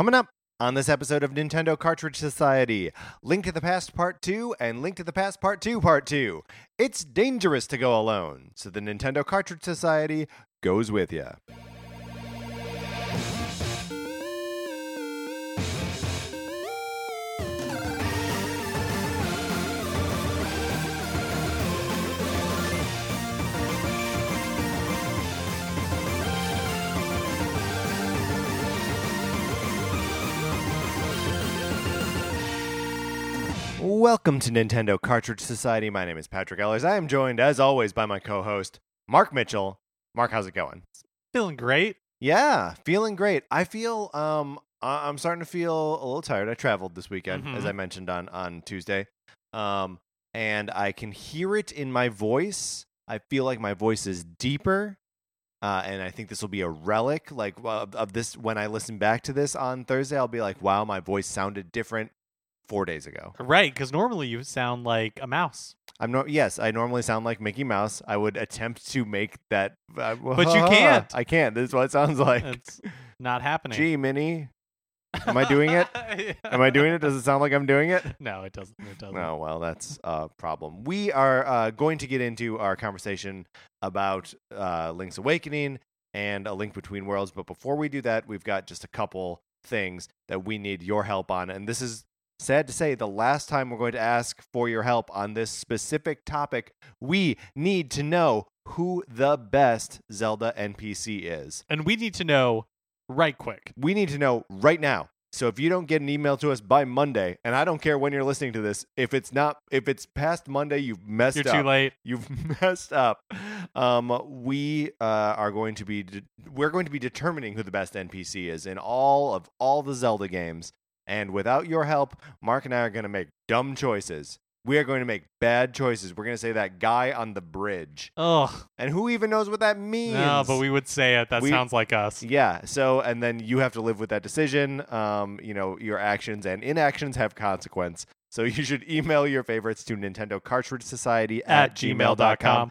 Coming up on this episode of Nintendo Cartridge Society, Link to the Past Part 2 and Link to the Past Part 2 Part 2. It's dangerous to go alone, so the Nintendo Cartridge Society goes with you. Welcome to Nintendo Cartridge Society. My name is Patrick Ellers. I am joined, as always, by my co host, Mark Mitchell. Mark, how's it going? Feeling great. Yeah, feeling great. I feel um I- I'm starting to feel a little tired. I traveled this weekend, as Mhm. I mentioned on on Tuesday. Um and I can hear it in my voice. I feel like my voice is deeper. Uh, and I think this will be a relic like of, of this when I listen back to this on Thursday I'll be like wow my voice sounded different 4 days ago. Right, because normally you sound like a mouse. I'm no yes, I normally sound like Mickey Mouse. I would attempt to make that uh, But you can't. I can't. This is what it sounds like. It's not happening. Gee, Minnie, am I doing it? Am I doing it? Does it sound like I'm doing it? No, it doesn't. It doesn't. No, well, that's a problem. We are uh, going to get into our conversation about uh, Link's Awakening and A Link Between Worlds. But before we do that, we've got just a couple things that we need your help on. And this is sad to say the last time we're going to ask for your help on this specific topic. We need to know who the best Zelda NPC is. And we need to know right quick. we need to know right now. So if you don't get an email to us by Monday, and I don't care when you're listening to this, if it's not, if it's past Monday, you've messed You're up. too late. You've messed up. Um, we uh, are going to be de- we're going to be determining who the best NPC is in all of all the Zelda games. And without your help, Mark and I are going to make dumb choices. We are going to make bad choices. We're going to say that guy on the bridge, Ugh. and who even knows what that means? No, but we would say it. That We- sounds like us. Yeah. So, and then you have to live with that decision. Um, you know, your actions and inactions have consequence. So you should email your favorites to Nintendo Cartridge Society at, gmail.com.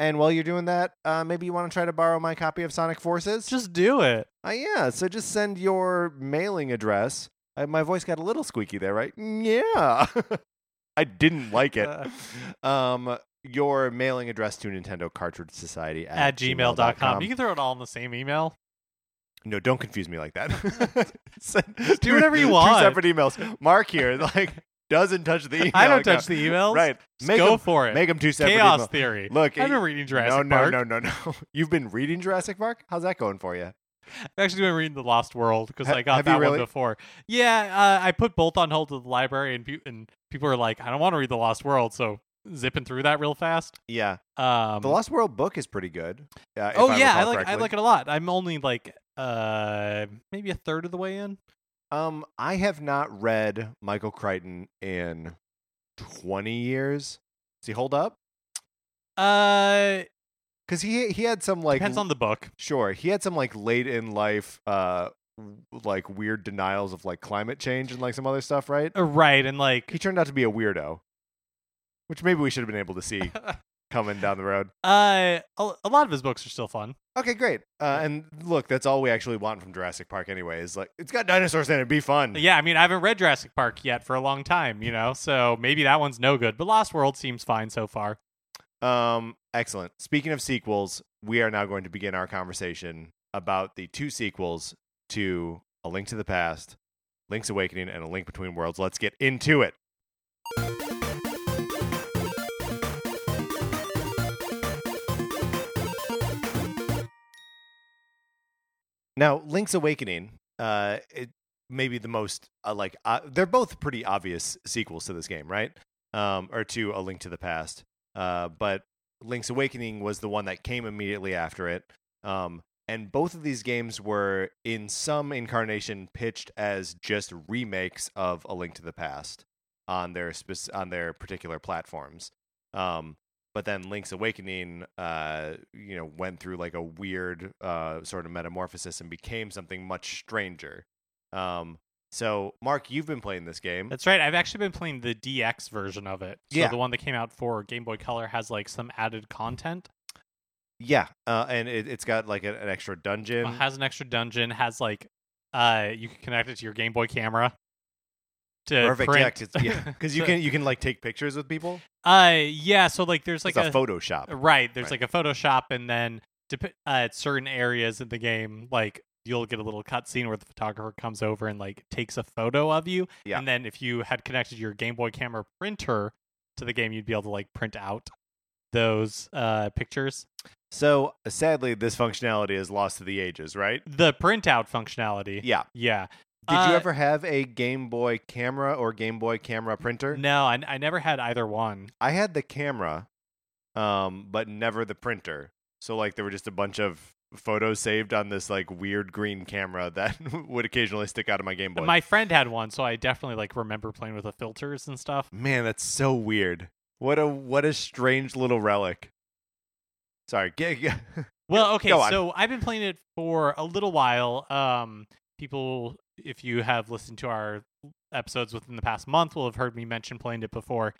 And while you're doing that, uh, maybe you want to try to borrow my copy of Sonic Forces. Just do it. uh, yeah. So just send your mailing address. Uh, my voice got a little squeaky there, right? Yeah. I didn't like it. um, your mailing address to Nintendo Cartridge Society at, At gmail.com. You can throw it all in the same email. No, don't confuse me like that. Send- do whatever you want. two separate emails. Mark here, like, doesn't touch the email. I don't account. touch the emails. Right. Just Make go 'em- for it. Make them two separate Chaos emails. theory. Look, I've been reading Jurassic no, no, Park. no, no, no. You've been reading Jurassic Park? How's that going for you? I've actually been reading The Lost World because Ha- I got that really? one before. Yeah, uh, I put both on hold to the library, and, pe- and people are like, I don't want to read The Lost World, so zipping through that real fast. Yeah. Um, the Lost World book is pretty good. Uh, oh I yeah, I like I like it a lot. I'm only like uh maybe a third of the way in. Um, I have not read Michael Crichton in 20 years. Does he hold up? Uh, Because he he had some like depends on the book. Sure, he had some like late in life, uh, like weird denials of like climate change and like some other stuff, right? Uh, right, and like He turned out to be a weirdo, which maybe we should have been able to see coming down the road. uh, a, a lot of his books are still fun. Okay, great. Uh, and look, that's all we actually want from Jurassic Park, anyway. Is like it's got dinosaurs in it. Be fun. Yeah, I mean, I haven't read Jurassic Park yet for a long time, you know, so maybe that one's no good. But Lost World seems fine so far. Um, excellent. Speaking of sequels, we are now going to begin our conversation about the two sequels to A Link to the Past, Link's Awakening, and A Link Between Worlds. Let's get into it. Now, Link's Awakening, uh, it may be the most uh, like uh, they're both pretty obvious sequels to this game, right? Um, or to A Link to the Past. Uh, but Link's Awakening was the one that came immediately after it. Um, and both of these games were, in some incarnation, pitched as just remakes of A Link to the Past on their spec- on their particular platforms. Um, but then Link's Awakening, uh, you know, went through like a weird uh, sort of metamorphosis and became something much stranger. Um, so, Mark, you've been playing this game. That's right. I've actually been playing the DX version of it. So Yeah. the one that came out for Game Boy Color has like some added content. Yeah, uh, and it, it's got like an, an extra dungeon. Uh, has an extra dungeon, has like Uh, you can connect it to your Game Boy camera. To Perfect. print. Yeah, cause, yeah, you can you can like take pictures with people. Uh, yeah. So like, there's like it's a, Photoshop. Right. There's Right. like a Photoshop, and then dep- uh, at certain areas in the game, like you'll get a little cutscene where the photographer comes over and like takes a photo of you. Yeah. And then if you had connected your Game Boy camera printer to the game, you'd be able to like print out those uh pictures. So sadly, this functionality is lost to the ages, right? The printout functionality. Yeah. Yeah. Did you Uh, ever have a Game Boy camera or Game Boy camera printer? No, I, I never had either one. I had the camera, um, but never the printer. So like there were just a bunch of photos saved on this like weird green camera that would occasionally stick out of my Game Boy. My friend had one, so I definitely like remember playing with the filters and stuff. Man, that's so weird. What a what a strange little relic. Sorry, Well, okay, so I've been playing it for a little while. Um, people, if you have listened to our episodes within the past month, will have heard me mention playing it before.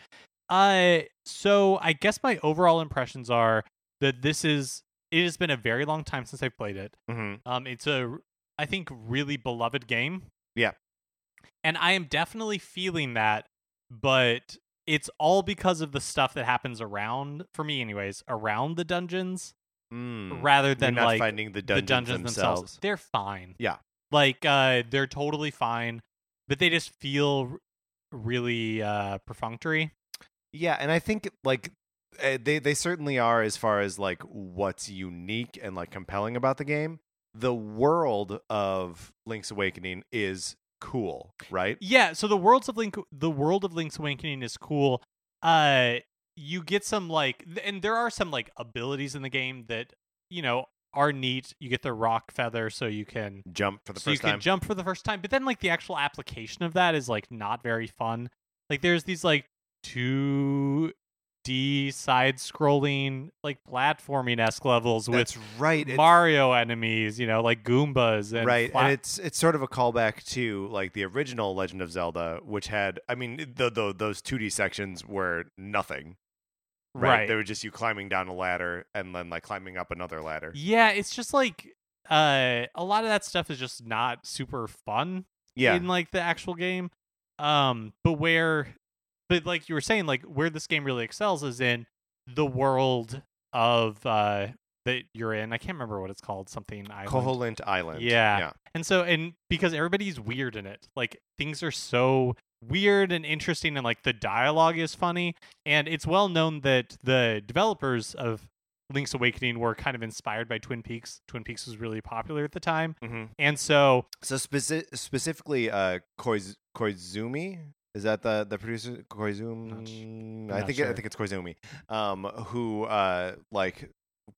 Uh, so I guess my overall impressions are that this is. It has been a very long time since I've played it. Mhm. Um, it's a, I think, really beloved game. Yeah. And I am definitely feeling that, but it's all because of the stuff that happens around, for me, anyways, around the dungeons Mm. rather than like finding the dungeons, the dungeons, themselves. themselves. They're fine. Yeah. Like uh they're totally fine, but they just feel really uh perfunctory. Yeah, and I think like they they certainly are as far as like what's unique and like compelling about the game. The world of Link's Awakening is cool, right? Yeah, so the worlds of Link the world of Link's Awakening is cool. Uh you get some like and there are some like abilities in the game that, you know, are neat. You get the rock feather so you can Jump for the so you can jump for the first time. But then like the actual application of that is like not very fun. Like there's these like two D side scrolling like platforming esque levels That's with right. It's- Mario enemies, you know, like Goombas and right and it's it's sort of a callback to like the original legend of zelda which had i mean the, the, those 2d sections were nothing right? right. they were just you climbing down a ladder and then like climbing up another ladder Yeah, it's just like uh a lot of that stuff is just not super fun yeah in like the actual game. Um but where but like you were saying like where this game really excels is in the world of uh that you're in. I can't remember what it's called, something island. Koholint island Yeah. yeah And so and because everybody's weird in it. Like things are so weird and interesting and like the dialogue is funny and it's well known that the developers of Link's Awakening were kind of inspired by Twin Peaks. Twin Peaks was really popular at the time. hmm And so so speci- specifically uh Koiz- koizumi is that the the producer koizumi i think it, i think it's koizumi um who uh like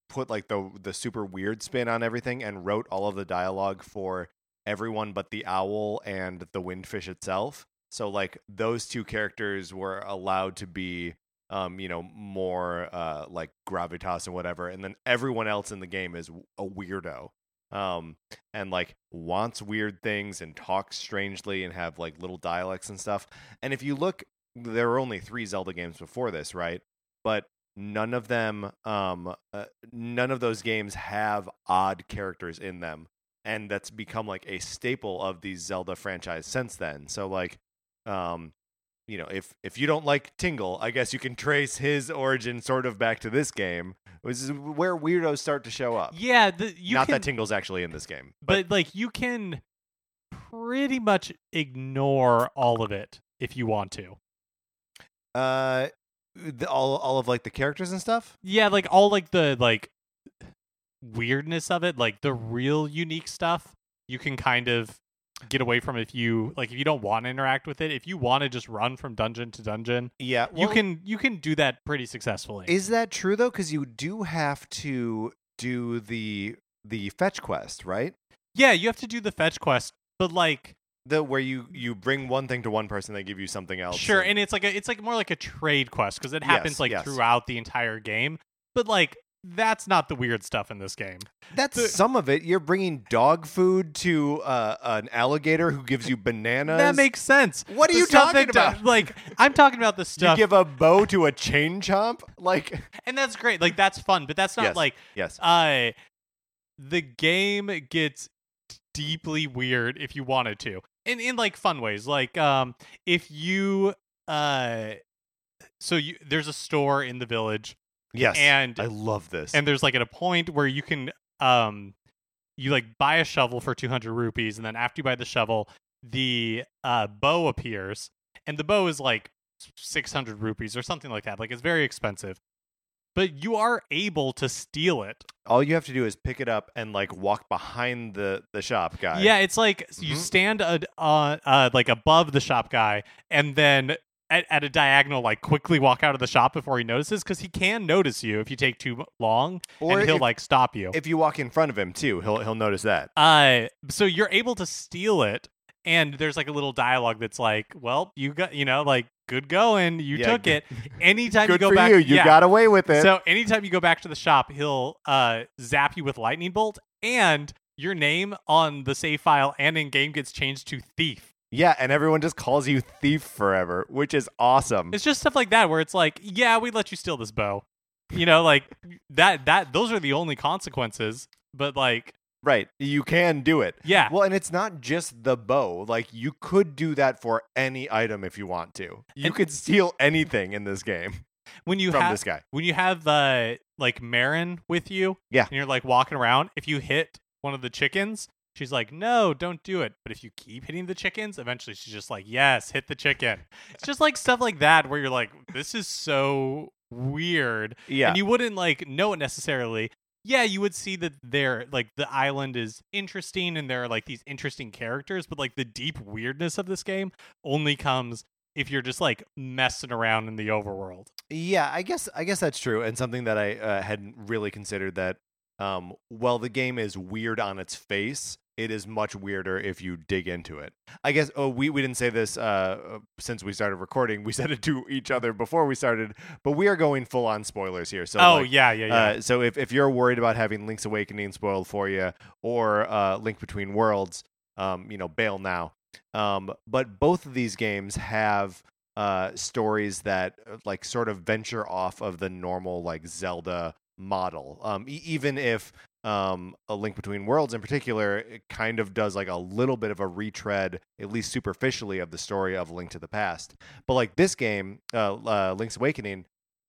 put like the the super weird spin on everything and wrote all of the dialogue for everyone but the owl and the windfish itself. So like those two characters were allowed to be um you know more uh like gravitas and whatever and then everyone else in the game is a weirdo. Um and like wants weird things and talks strangely and have like little dialects and stuff. And if you look there were only 3 Zelda games before this, right? But none of them um uh, none of those games have odd characters in them and that's become like a staple of the Zelda franchise since then so like um you know if if you don't like Tingle I guess you can trace his origin sort of back to this game which is where weirdos start to show up yeah, the, you not can, that Tingle's actually in this game but like you can pretty much ignore all of it if you want to. uh the, all all of like the characters and stuff Yeah, like all like the like weirdness of it, like the real unique stuff, you can kind of get away from if you like if you don't want to interact with it. If you want to just run from dungeon to dungeon, yeah you can you can do that pretty successfully. Is that true though? Because you do have to do the the fetch quest, right? yeah, you have to do the fetch quest, but like The where you you bring one thing to one person, they give you something else. sure, and it's like a, it's like more like a trade quest because it happens Yes, like yes. throughout the entire game. But like that's not the weird stuff in this game. that's the- some of it. You're bringing dog food to uh, an alligator who gives you bananas. That makes sense. What are The you talking about? like I'm talking about the stuff. you give a bow to a chain chomp. Like and that's great. Like that's fun, but that's not Yes. like yes, uh the game gets deeply weird if you wanted to. In in like fun ways. Like um if you uh so you there's a store in the village Yes, and I love this. and there's like at a point where you can um you like buy a shovel for 200 rupees and then after you buy the shovel the uh bow appears and the bow is like 600 rupees or something like that like it's very expensive but you are able to steal it all you have to do is pick it up and like walk behind the the shop guy. yeah it's like you Mhm. stand uh, uh, uh like above the shop guy and then at, at a diagonal like quickly walk out of the shop before he notices because he can notice you if you take too long or and he'll if, like stop you if you walk in front of him too, he'll he'll notice that. Uh, so you're able to steal it, and there's like a little dialogue that's like, "Well, you got, you know, like good going, you Yeah, took g- it." Anytime Good you go for back, you. You yeah. got away with it. So anytime you go back to the shop, he'll uh zap you with lightning bolt, and your name on the save file and in game gets changed to thief. Yeah, and everyone just calls you thief forever, which is awesome. It's just stuff like that where it's like, yeah, we let you steal this bow. You know, like that. That those are the only consequences. But like, right. You can do it. yeah, Well, and it's not just the bow. Like you could do that for any item if you want to. You And- could steal anything in this game when you from have this guy. when you have uh like Marin with you, Yeah. and you're like walking around, if you hit one of the chickens, she's like, "No, don't do it." But if you keep hitting the chickens, eventually she's just like, "Yes, hit the chicken." it's just like stuff like that where you're like, "This is so weird," Yeah. and you wouldn't like know it necessarily. Yeah, you would see that there like the island is interesting and there are like these interesting characters, but like the deep weirdness of this game only comes if you're just like messing around in the overworld. Yeah, I guess I guess that's true, and something that I uh, hadn't really considered that. Um, while the game is weird on its face, it is much weirder if you dig into it. I guess. Oh, we we didn't say this uh, since we started recording. We said it to each other before we started, but we are going full on spoilers here. So oh like, yeah, yeah, yeah. Uh, so if, if you're worried about having Link's Awakening spoiled for you or uh, Link Between Worlds, um, you know, bail now. Um, but both of these games have uh, stories that uh, like sort of venture off of the normal like Zelda model. Um, e- even if um, a Link Between Worlds in particular it kind of does like a little bit of a retread, at least superficially, of the story of Link to the Past. But like this game, uh, uh, Link's Awakening,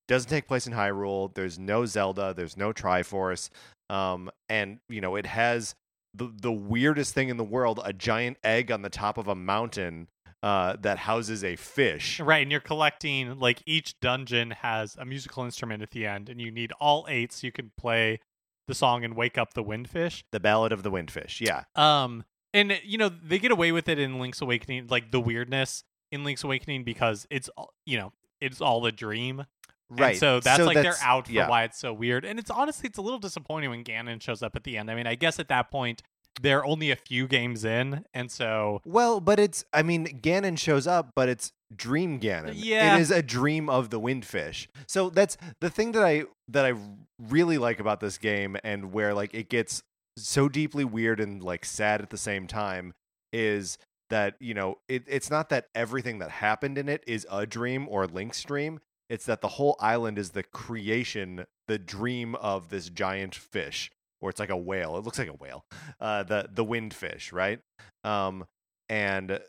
doesn't take place in Hyrule. There's no Zelda. There's no Triforce. Um, and you know it has the the weirdest thing in the world: a giant egg on the top of a mountain uh, that houses a fish. Right, and you're collecting like each dungeon has a musical instrument at the end, and you need all eight so you can play the song and wake up the windfish. The Ballad of the Windfish. Yeah, Um, and you know they get away with it in Link's Awakening, like the weirdness in Link's Awakening because it's all you know it's all a dream. And right. so that's like that's- they're out for yeah. why it's so weird. And it's honestly it's a little disappointing when Ganon shows up at the end. I mean, I guess at that point they're only a few games in, and so Well, but it's I mean Ganon shows up, but it's Dream Ganon. Yeah. It is a dream of the windfish. So that's the thing that I that I really like about this game and where like it gets so deeply weird and like sad at the same time is that, you know, it, it's not that everything that happened in it is a dream or Link's dream. It's that the whole island is the creation, the dream of this giant fish. Or it's like a whale. It looks like a whale. Uh, the the windfish, right? Um, and uh,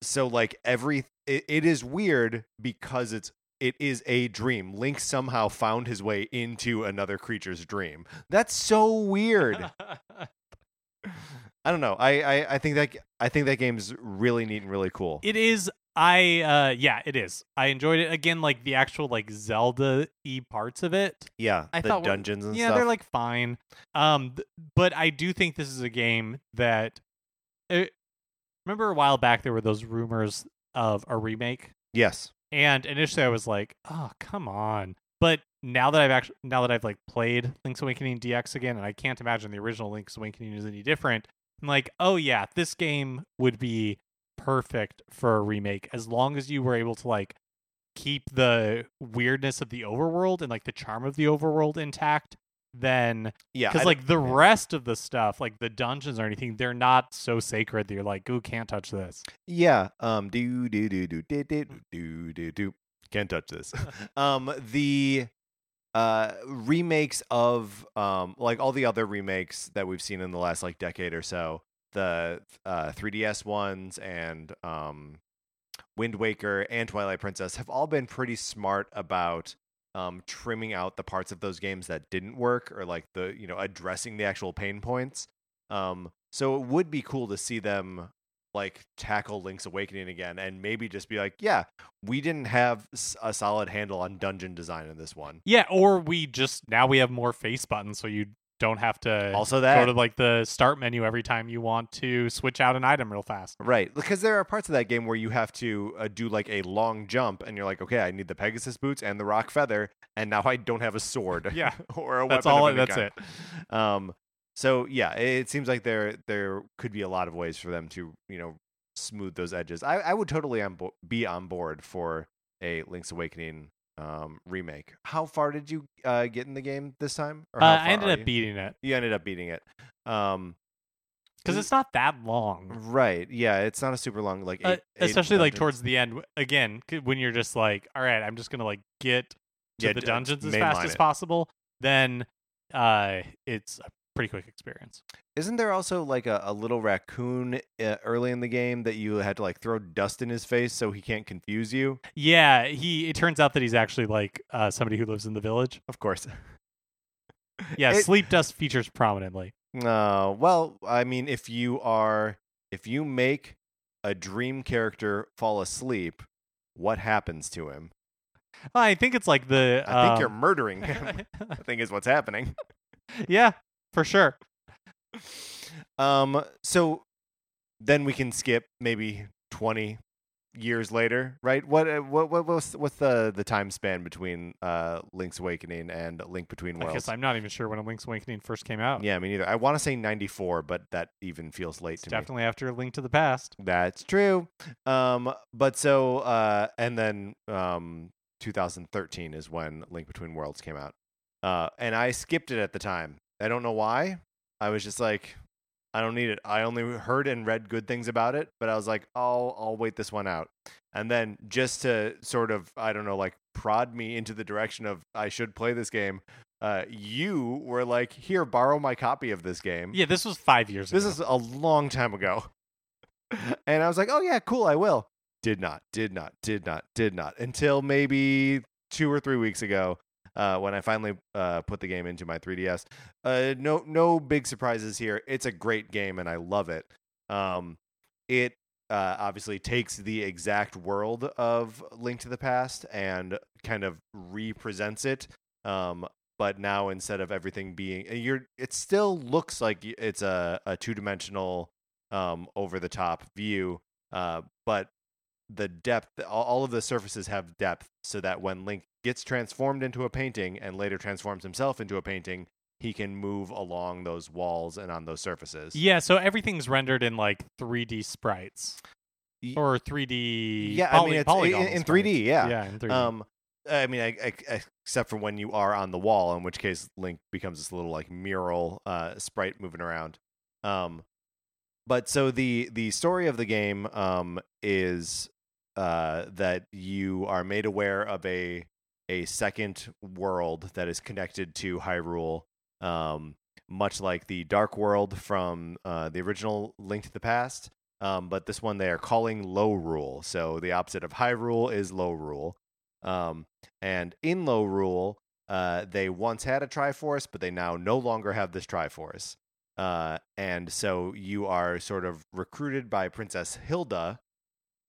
so like every it, it is weird because it's it is a dream link somehow found his way into another creature's dream that's so weird i don't know I, I i think that i think that game's really neat and really cool It is. I uh yeah, it is. I enjoyed it again. Like the actual like Zelda e parts of it. yeah I the thought dungeons and yeah, stuff they're like fine. Um, th- but I do think this is a game that. Uh, remember a while back there were those rumors of a remake, yes and initially I was like, oh come on. But now that I've actually now that I've like played Link's Awakening DX again, and I can't imagine the original Link's Awakening is any different. I'm like, oh yeah, this game would be perfect for a remake as long as you were able to like keep the weirdness of the overworld and like the charm of the overworld intact then yeah because like the rest of the stuff like the dungeons or anything they're not so sacred that you're like ooh can't touch this Yeah. Um. Do do do do do do do do do. Can't touch this. um. The uh remakes of um like all the other remakes that we've seen in the last like decade or so the uh, 3DS ones and um, Wind Waker and Twilight Princess have all been pretty smart about um, trimming out the parts of those games that didn't work or like the you know addressing the actual pain points. Um, so it would be cool to see them like tackle Link's Awakening again and maybe just be like, yeah, we didn't have a solid handle on dungeon design in this one. Yeah, or we just now we have more face buttons, so you don't have to Also go that to like the start menu every time you want to switch out an item real fast. Right, because there are parts of that game where you have to uh, do like a long jump, and you're like, okay, I need the Pegasus boots and the rock feather, and now I don't have a sword. Yeah, or a that's weapon of all. That's kind. it. Um, so yeah, it seems like there there could be a lot of ways for them to you know smooth those edges. I, I would totally on bo- be on board for a Link's Awakening um, remake. How far did you uh, get in the game this time? Or Uh, I ended up you? beating it You ended up beating it. Um, because it's not that long. right. Yeah, it's not a super long like Uh, eight, eight especially like towards the end again when you're just like all right i'm just gonna like get to Yeah, the dungeons as fast as it. possible then uh it's a pretty quick experience Isn't there also like a, a little raccoon uh, early in the game that you had to like throw dust in his face so he can't confuse you? yeah he it turns out that he's actually like uh somebody who lives in the village Of course. yeah It- sleep dust features prominently Uh, well, I mean, if you are, if you make a dream character fall asleep, what happens to him? i think it's like the I think you're um, murdering him. I think is what's happening. yeah for sure Um, so then we can skip maybe twenty years later, right? What uh, what what what's, what's the the time span between uh Link's Awakening and Link Between Worlds? i guess i'm not even sure when a link's awakening first came out Yeah, me neither. I want to say 94, but that even feels late it's to me. definitely after link to the past That's true. Um, but so, uh, and then um, 2013 is when Link Between Worlds came out. Uh, and I skipped it at the time. I don't know why. I was just like, I don't need it. I only heard and read good things about it, but I was like, I'll I'll wait this one out. And then just to sort of, I don't know, like prod me into the direction of I should play this game. Uh, you were like, here, borrow my copy of this game. yeah this was five years This ago is a long time ago. and I was like, oh, yeah, cool, I will. Did not, did not, did not, did not until maybe two or three weeks ago uh, when I finally uh, put the game into my 3DS. Uh, no, no big surprises here. It's a great game and I love it. Um, it uh, obviously takes the exact world of Link to the Past and kind of represents it. Um, but now instead of everything being uh, you're it still looks like it's a, a two-dimensional um, over the top view uh, but the depth all, of the surfaces have depth so that when link gets transformed into a painting and later transforms himself into a painting he can move along those walls and on those surfaces Yeah, so everything's rendered in like 3D sprites or 3D. yeah i mean in, in 3d yeah, yeah, in 3D. Um, I mean, I, I, except for when you are on the wall, in which case Link becomes this little like mural uh, sprite moving around. Um, but so the the story of the game um, is uh, that you are made aware of a a second world that is connected to Hyrule, um, much like the Dark World from uh, the original Link to the Past. Um, but this one they are calling Lorule. So the opposite of Hyrule is Lorule. Um, and in Lorule, uh, they once had a Triforce, but they now no longer have this Triforce. Uh, and so you are sort of recruited by Princess Hilda,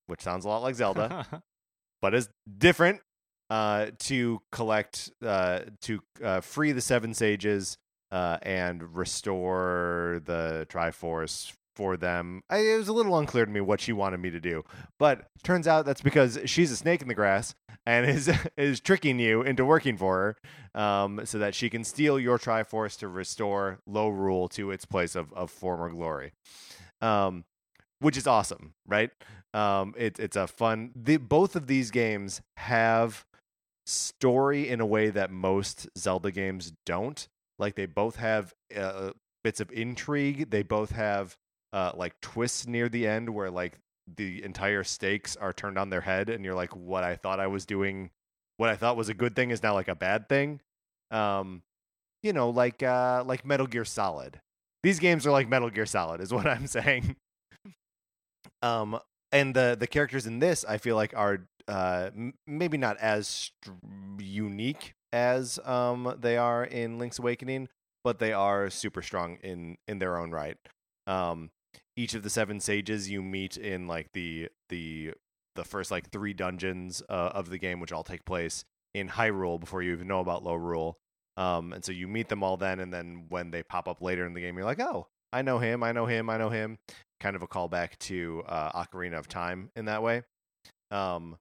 which sounds a lot like Zelda, but is different, uh, to collect, uh, to uh, free the Seven Sages uh, and restore the Triforce for them. I, it was a little unclear to me what she wanted me to do, but turns out that's because she's a snake in the grass and is is tricking you into working for her, um, so that she can steal your Triforce to restore Lorule to its place of, of former glory, um, which is awesome, right? Um, it, it's a fun. The, both of these games have story in a way that most Zelda games don't. Like they both have uh, bits of intrigue. They both have uh, like twists near the end where like the entire stakes are turned on their head, and you're like, "What I thought I was doing, what I thought was a good thing, is now like a bad thing." Um, you know, like uh, like Metal Gear Solid. these games are like Metal Gear Solid, is what I'm saying. Um, and the the characters in this, I feel like, are uh maybe not as str- unique as um they are in Link's Awakening, but they are super strong in in their own right. Um, each of the seven sages you meet in like the the the first like three dungeons uh, of the game, which all take place in Hyrule before you even know about Lorule. Um, and so you meet them all then, and then when they pop up later in the game, you're like, oh, I know him, I know him, I know him. Kind of a callback to uh, Ocarina of Time in that way. Um,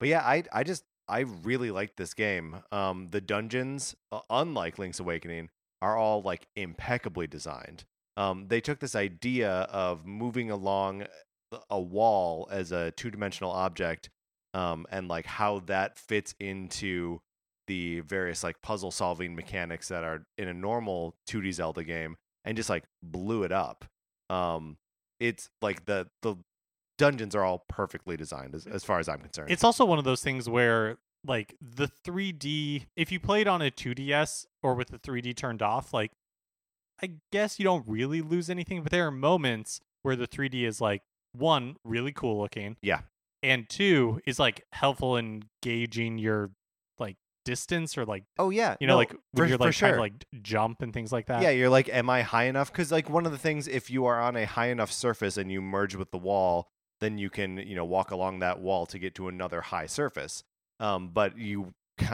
but yeah, I I just I really like this game. Um, the dungeons, uh, unlike Link's Awakening, are all like impeccably designed. Um, they took this idea of moving along a wall as a two dimensional object, um, and like how that fits into the various like puzzle solving mechanics that are in a normal 2D Zelda game, and just like blew it up. Um, it's like the the dungeons are all perfectly designed as, mm. as far as I'm concerned. It's also one of those things where like the 3D if you played on a 2DS or with the 3D turned off, like I guess you don't really lose anything, but there are moments where the 3D is like one really cool looking. Yeah. And two is like helpful in gauging your distance or like oh yeah, you know no, like when for, you're like trying sure. to like jump and things like that. Yeah, you're like, am I high enough? Because like one of the things, if you are on a high enough surface and you merge with the wall, then you can you know walk along that wall to get to another high surface. Um, but you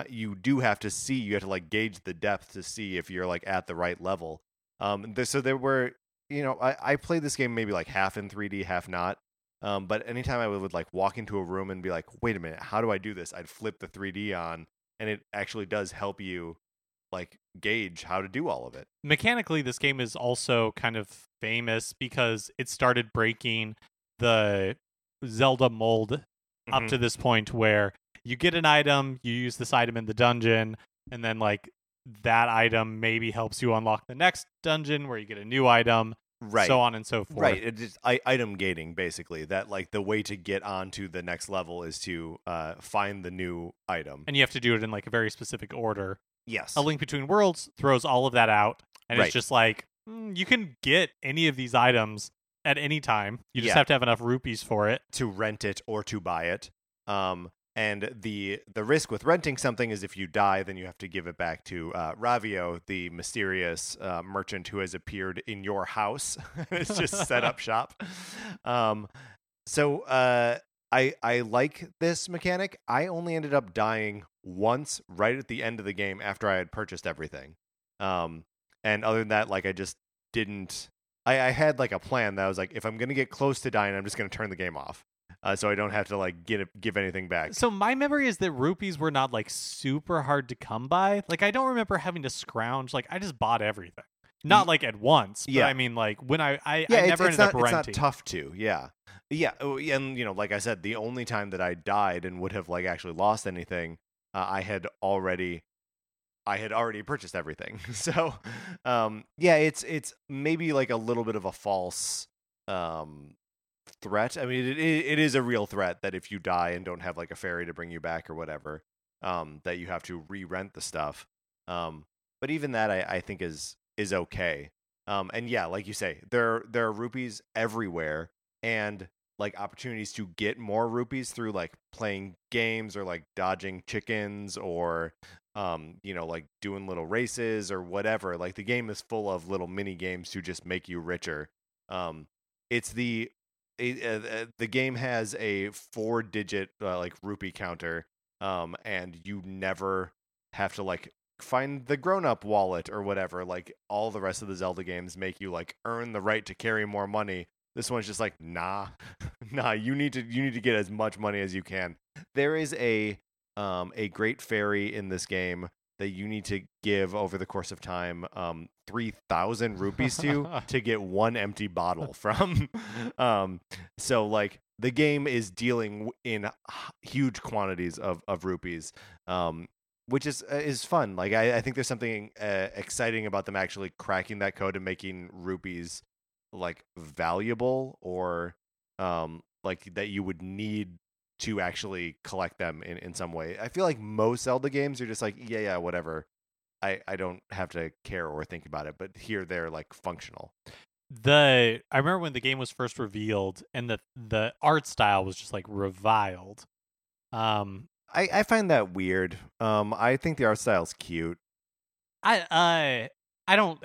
you do have to see, you have to like gauge the depth to see if you're like at the right level. Um, there, so there were, you know, I I played this game maybe like half in 3D, half not. Um, but anytime I would like walk into a room and be like, wait a minute, how do I do this? I'd flip the 3D on, and it actually does help you like gauge how to do all of it. mechanically this game is also kind of famous because it started breaking the Zelda mold up Mhm. to this point where you get an item, you use this item in the dungeon, and then like that item maybe helps you unlock the next dungeon where you get a new item, right. so on and so forth. Right, it's I, item gating basically. That like the way to get onto the next level is to uh, find the new item. And you have to do it in like a very specific order. yes, A Link Between Worlds throws all of that out, and Right. it's just like mm, you can get any of these items at any time. You just Yeah. have to have enough rupees for it. to rent it or to buy it. Um, and the the risk with renting something is if you die, then you have to give it back to uh, Ravio, the mysterious uh, merchant who has appeared in your house. it's just set up shop. Um, so uh, I I like this mechanic. I only ended up dying once, right at the end of the game after I had purchased everything. Um, and other than that, like I just didn't. I, I had like a plan that I was like, if I'm gonna get close to dying, I'm just gonna turn the game off, uh, so I don't have to like get it, give anything back. So my memory is that rupees were not like super hard to come by. Like I don't remember having to scrounge. Like I just bought everything. Not like at once. But Yeah. I mean like when I I, yeah, I never it's ended not up it's not tough to. Yeah, yeah, oh, yeah, and you know, like I said, the only time that I died and would have like actually lost anything, uh, I had already. I had already purchased everything, so um, yeah, it's it's maybe like a little bit of a false um, threat. I mean, it, it is a real threat that if you die and don't have like a ferry to bring you back or whatever, um, that you have to re-rent the stuff. Um, but even that, I, I think is is okay. Um, and yeah, like you say, there there are rupees everywhere, and like opportunities to get more rupees through like playing games or like dodging chickens or um, you know, like doing little races or whatever. Like the game is full of little mini games to just make you richer. Um, it's the the game has a four digit uh, like rupee counter, um, and you never have to like find the grown up wallet or whatever. Like all the rest of the Zelda games make you like earn the right to carry more money. This one's just like nah, nah. You need to you need to get as much money as you can. There is a um a great fairy in this game that you need to give over the course of time um 3000 rupees to to get one empty bottle from um so like the game is dealing in huge quantities of of rupees um which is uh, is fun like i i think there's something uh, exciting about them actually cracking that code and making rupees like valuable or um like that you would need to actually collect them in, in some way. I feel like most Zelda games are just like, yeah, yeah, whatever. I I don't have to care or think about it. But here they're like functional. the I remember when the game was first revealed and the the art style was just like reviled. Um I I find that weird. Um, I think the art style's cute. I I I don't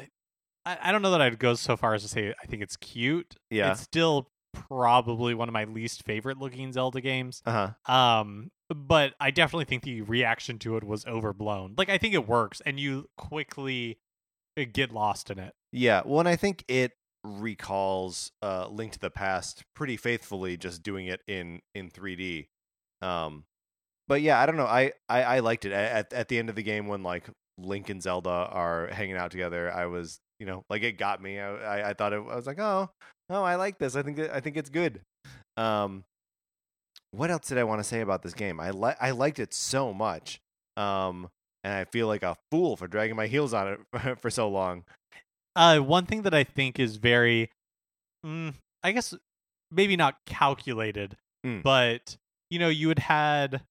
I, I don't know that I'd go so far as to say I think it's cute. Yeah. It's still probably one of my least favorite looking Zelda games. Uh huh. Um but I definitely think the reaction to it was overblown. Like I think it works and you quickly uh, get lost in it. Yeah. Well, and I think it recalls uh, Link to the Past pretty faithfully, just doing it in in 3D. Um, but yeah, I don't know. I I, I liked it at at the end of the game when like Link and Zelda are hanging out together. I was you know like it got me. I I, I thought it, I was like oh oh I like this. I think that, I think it's good. Um, what else did I want to say about this game? I li- I liked it so much. Um, and I feel like a fool for dragging my heels on it for so long. Uh, one thing that I think is very, mm, I guess, maybe not calculated, Mm. but you know, you had had,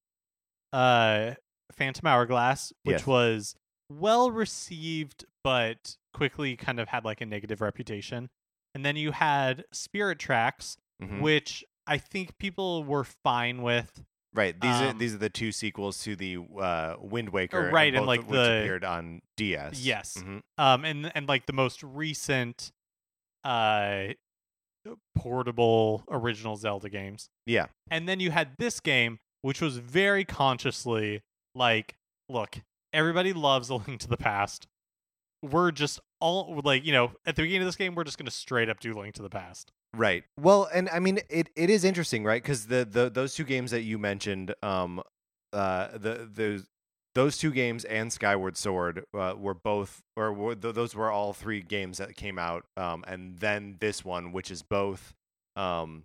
uh, Phantom Hourglass, which Yes. was well received, but quickly kind of had like a negative reputation, and then you had Spirit Tracks, Mhm. which I think people were fine with. Right. These are Um, these are the two sequels to the uh, Wind Waker, right, and, both like, the- appeared on DS. Yes. Mhm. um and and like the most recent uh portable original zelda games Yeah. and then you had this game which was very consciously like look everybody loves a link to the past we're just all like you know at the beginning of this game we're just going to straight up do link to the past Right. Well, and I mean it it is interesting, right? Because the, the those two games that you mentioned, um, uh, the the those two games and Skyward Sword uh, were both, or were, th- those were all three games that came out, um, and then this one, which is both, um,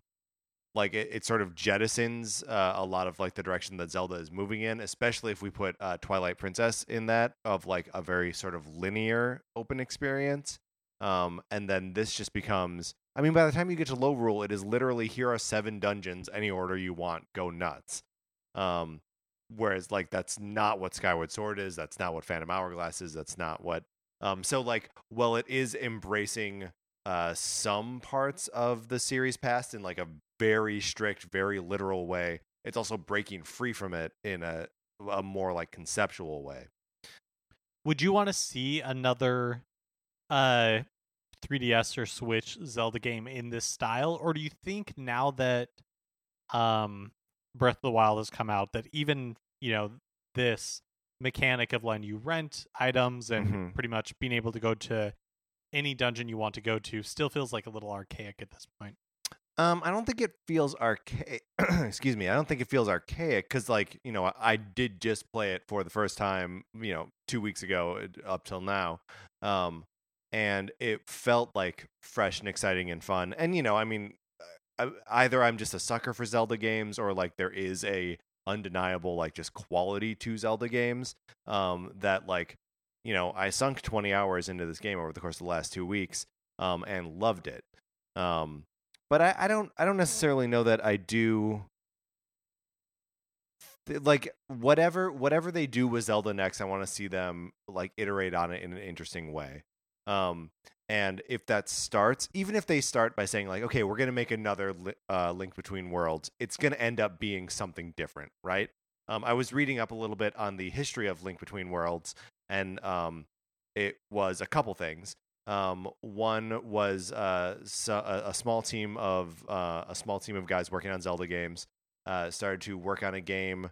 like it, it sort of jettisons uh, a lot of like the direction that Zelda is moving in, especially if we put uh, Twilight Princess in that of like a very sort of linear open experience. Um, and then this just becomes. I mean, by the time you get to Lorule, it is literally here are seven dungeons, any order you want, go nuts. Um, whereas like that's not what Skyward Sword is. That's not what Phantom Hourglass is. That's not what. Um, so like, well, it is embracing uh some parts of the series past in like a very strict, very literal way. It's also breaking free from it in a a more like conceptual way. would you want to see another uh 3ds or switch zelda game in this style or do you think now that um breath of the wild has come out that even you know this mechanic of letting you rent items and Mhm. pretty much being able to go to any dungeon you want to go to still feels like a little archaic at this point Um, I don't think it feels archaic. Excuse me. I don't think it feels archaic because, like, you know, I, I did just play it for the first time, you know, two weeks ago up till now, um, and it felt like fresh and exciting and fun. And you know, I mean, uh, I- either I'm just a sucker for Zelda games, or like there is a undeniable like just quality to Zelda games um, that like you know I sunk 20 hours into this game over the course of the last two weeks um, and loved it. Um, but I, I don't I don't necessarily know that I do like whatever whatever they do with Zelda next, I want to see them like iterate on it in an interesting way. Um, and if that starts, even if they start by saying like, okay, we're gonna make another li- uh, link between worlds, it's gonna end up being something different, right? Um, I was reading up a little bit on the history of Link Between Worlds, and um, it was a couple things. Um, one was uh, so, a, a small team of uh, a small team of guys working on Zelda games uh, started to work on a game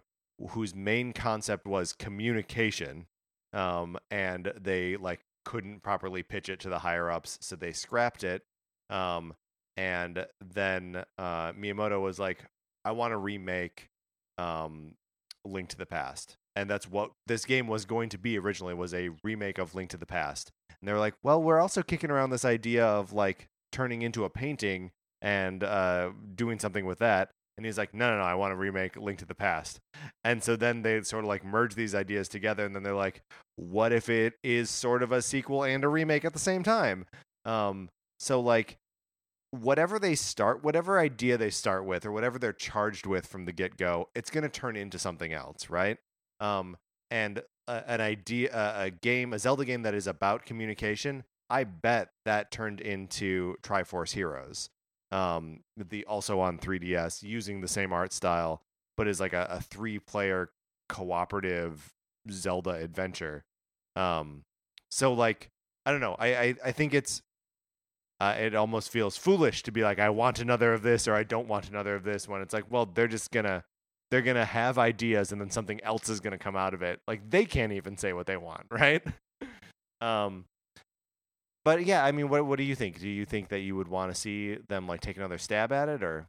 whose main concept was communication, um, and they like couldn't properly pitch it to the higher ups, so they scrapped it. Um, and then uh, Miyamoto was like, "I want to remake um, Link to the Past," and that's what this game was going to be originally was a remake of Link to the Past. And they were like, "Well, we're also kicking around this idea of like turning into a painting and uh, doing something with that." And he's like, "No, no, no! I want to remake Link to the Past." And so then they sort of like merge these ideas together, and then they're like, "What if it is sort of a sequel and a remake at the same time?" Um, so like whatever they start whatever idea they start with or whatever they're charged with from the get-go it's going to turn into something else right um and a, an idea, a, a game, a Zelda game that is about communication. I bet that turned into Triforce Heroes. Um, the also on 3DS using the same art style, but is like a, a three-player cooperative Zelda adventure. Um, so like I don't know. I I, I think it's uh, it almost feels foolish to be like I want another of this or I don't want another of this when it's like well they're just gonna they're gonna have ideas and then something else is gonna come out of it. Like they can't even say what they want, right? um. But yeah, I mean, what what do you think? Do you think that you would want to see them like take another stab at it, or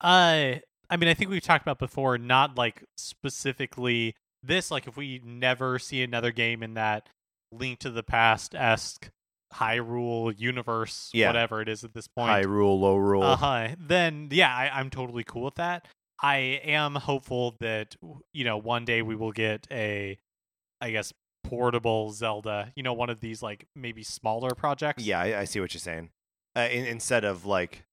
Uh, I mean, I think we've talked about before, not like specifically this. Like, if we never see another game in that Link to the Past esque Hyrule universe, Yeah. whatever it is at this point, Hyrule, low rule? uh huh. Then yeah, I, I'm totally cool with that. I am hopeful that you know one day we will get a, I guess, portable Zelda. You know, one of these like maybe smaller projects. Yeah, I, I see what you're saying. Uh, in, instead of like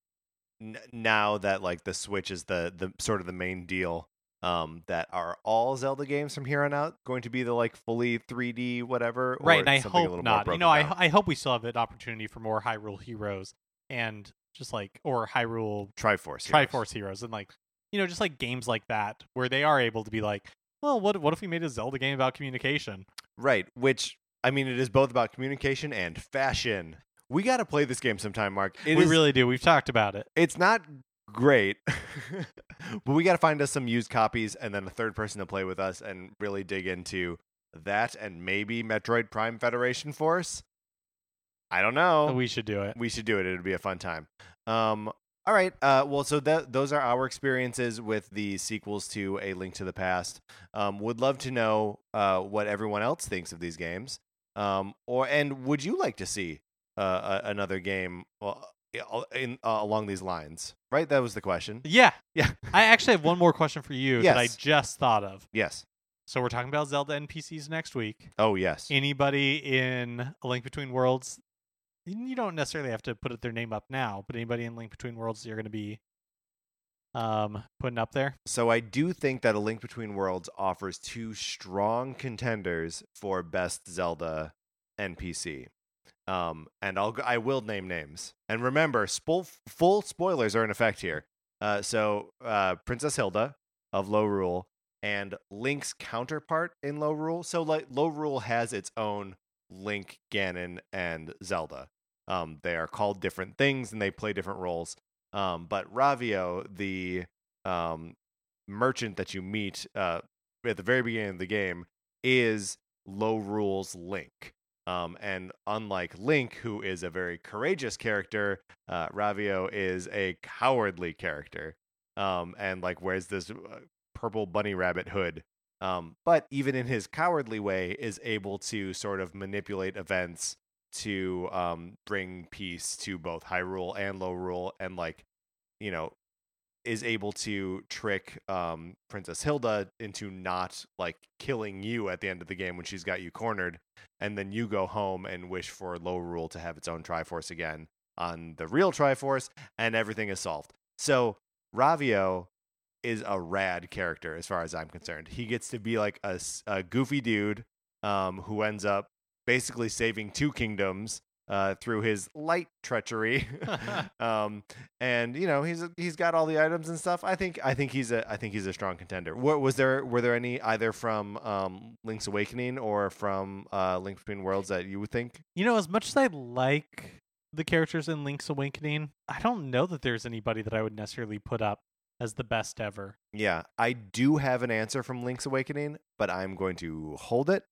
n- now that like the Switch is the the sort of the main deal. Um, that are all Zelda games from here on out going to be the like fully 3D whatever, or right. And I hope not. You know, I down? I hope we still have an opportunity for more Hyrule Heroes and just like or Hyrule Triforce, Heroes. Triforce Heroes and like you know just like games like that where they are able to be like, well, what what if we made a Zelda game about communication? right? Which I mean, it is both about communication and fashion. We got to play this game sometime, Mark. It we is- really do. We've talked about it. it's not great, but we got to find us some used copies and then a third person to play with us and really dig into that and maybe Metroid Prime Federation Force. I don't know. We should do it. we should do it. It'd be a fun time. Um, all right. Uh, well, so that those are our experiences with the sequels to A Link to the Past. Um, would love to know uh, what everyone else thinks of these games. Um, or and would you like to see uh, a, another game well, in uh, along these lines? Right. That was the question. Yeah. Yeah. I actually have one more question for you that I just thought of. Yes. So we're talking about Zelda NPCs next week. Oh yes. Anybody in A Link Between Worlds, you don't necessarily have to put their name up now, but anybody in Link Between Worlds you're going to be um, putting up there? So I do think that A Link Between Worlds offers two strong contenders for best Zelda NPC. Um, and I'll I will name names. And remember, spo- full spoilers are in effect here. Uh, so uh, Princess Hilda of Lorule and Link's counterpart in Lorule. So like Lorule has its own Link, Ganon, and Zelda. Um, they are called different things and they play different roles. Um, but Ravio, the um, merchant that you meet uh, at the very beginning of the game, is Lorule's Link. Um, and unlike Link, who is a very courageous character, uh, Ravio is a cowardly character. Um, and like wears this uh, purple bunny rabbit hood. Um, but even in his cowardly way, is able to sort of manipulate events to um, bring peace to both Hyrule and Lorule, and like, you know, is able to trick um, Princess Hilda into not like killing you at the end of the game when she's got you cornered, and then you go home and wish for Lorule to have its own Triforce again on the real Triforce, and everything is solved. So Ravio is a rad character as far as I'm concerned. He gets to be like a goofy dude um, who ends up basically saving two kingdoms uh, through his light treachery. um, and you know he's he's got all the items and stuff. I think I think he's a I think he's a strong contender. Wa- was there were there any either from um, Link's Awakening or from uh, Link Between Worlds that you would think? You know, as much as I like the characters in Link's Awakening, I don't know that there's anybody that I would necessarily put up as the best ever. Yeah, I do have an answer from Link's Awakening, but I'm going to hold it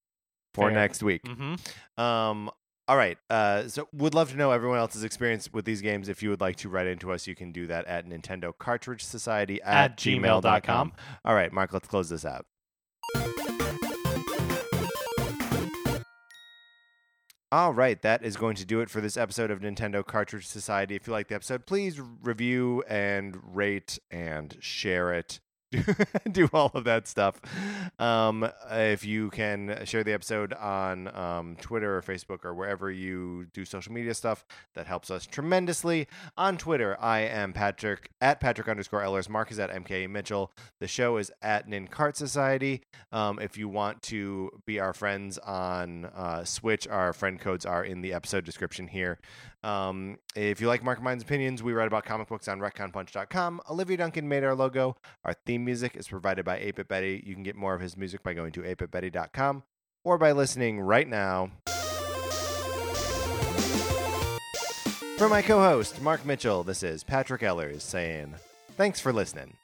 for Fair. next week. Mm-hmm. Um, all right. Uh, so would love to know everyone else's experience with these games. If you would like to write into us, you can do that at Nintendo Cartridge Society at, At gmail.com. All right, Mark, let's close this out. All right, that is going to do it for this episode of Nintendo Cartridge Society. If you like the episode, please review and rate and share it. do all of that stuff. Um, if you can share the episode on um, Twitter or Facebook or wherever you do social media stuff, that helps us tremendously. On Twitter, I am Patrick at Patrick underscore Ellers. Mark is at MK Mitchell. The show is at Nin Cart Society. Um, if you want to be our friends on uh, Switch, our friend codes are in the episode description here. Um, if you like Mark Mind's opinions, we write about comic books on retconpunch.com. Olivia Duncan made our logo. Our theme music is provided by 8 Betty. You can get more of his music by going to 8bitbetty.com or by listening right now. For my co host, Mark Mitchell, this is Patrick Ellers saying, thanks for listening.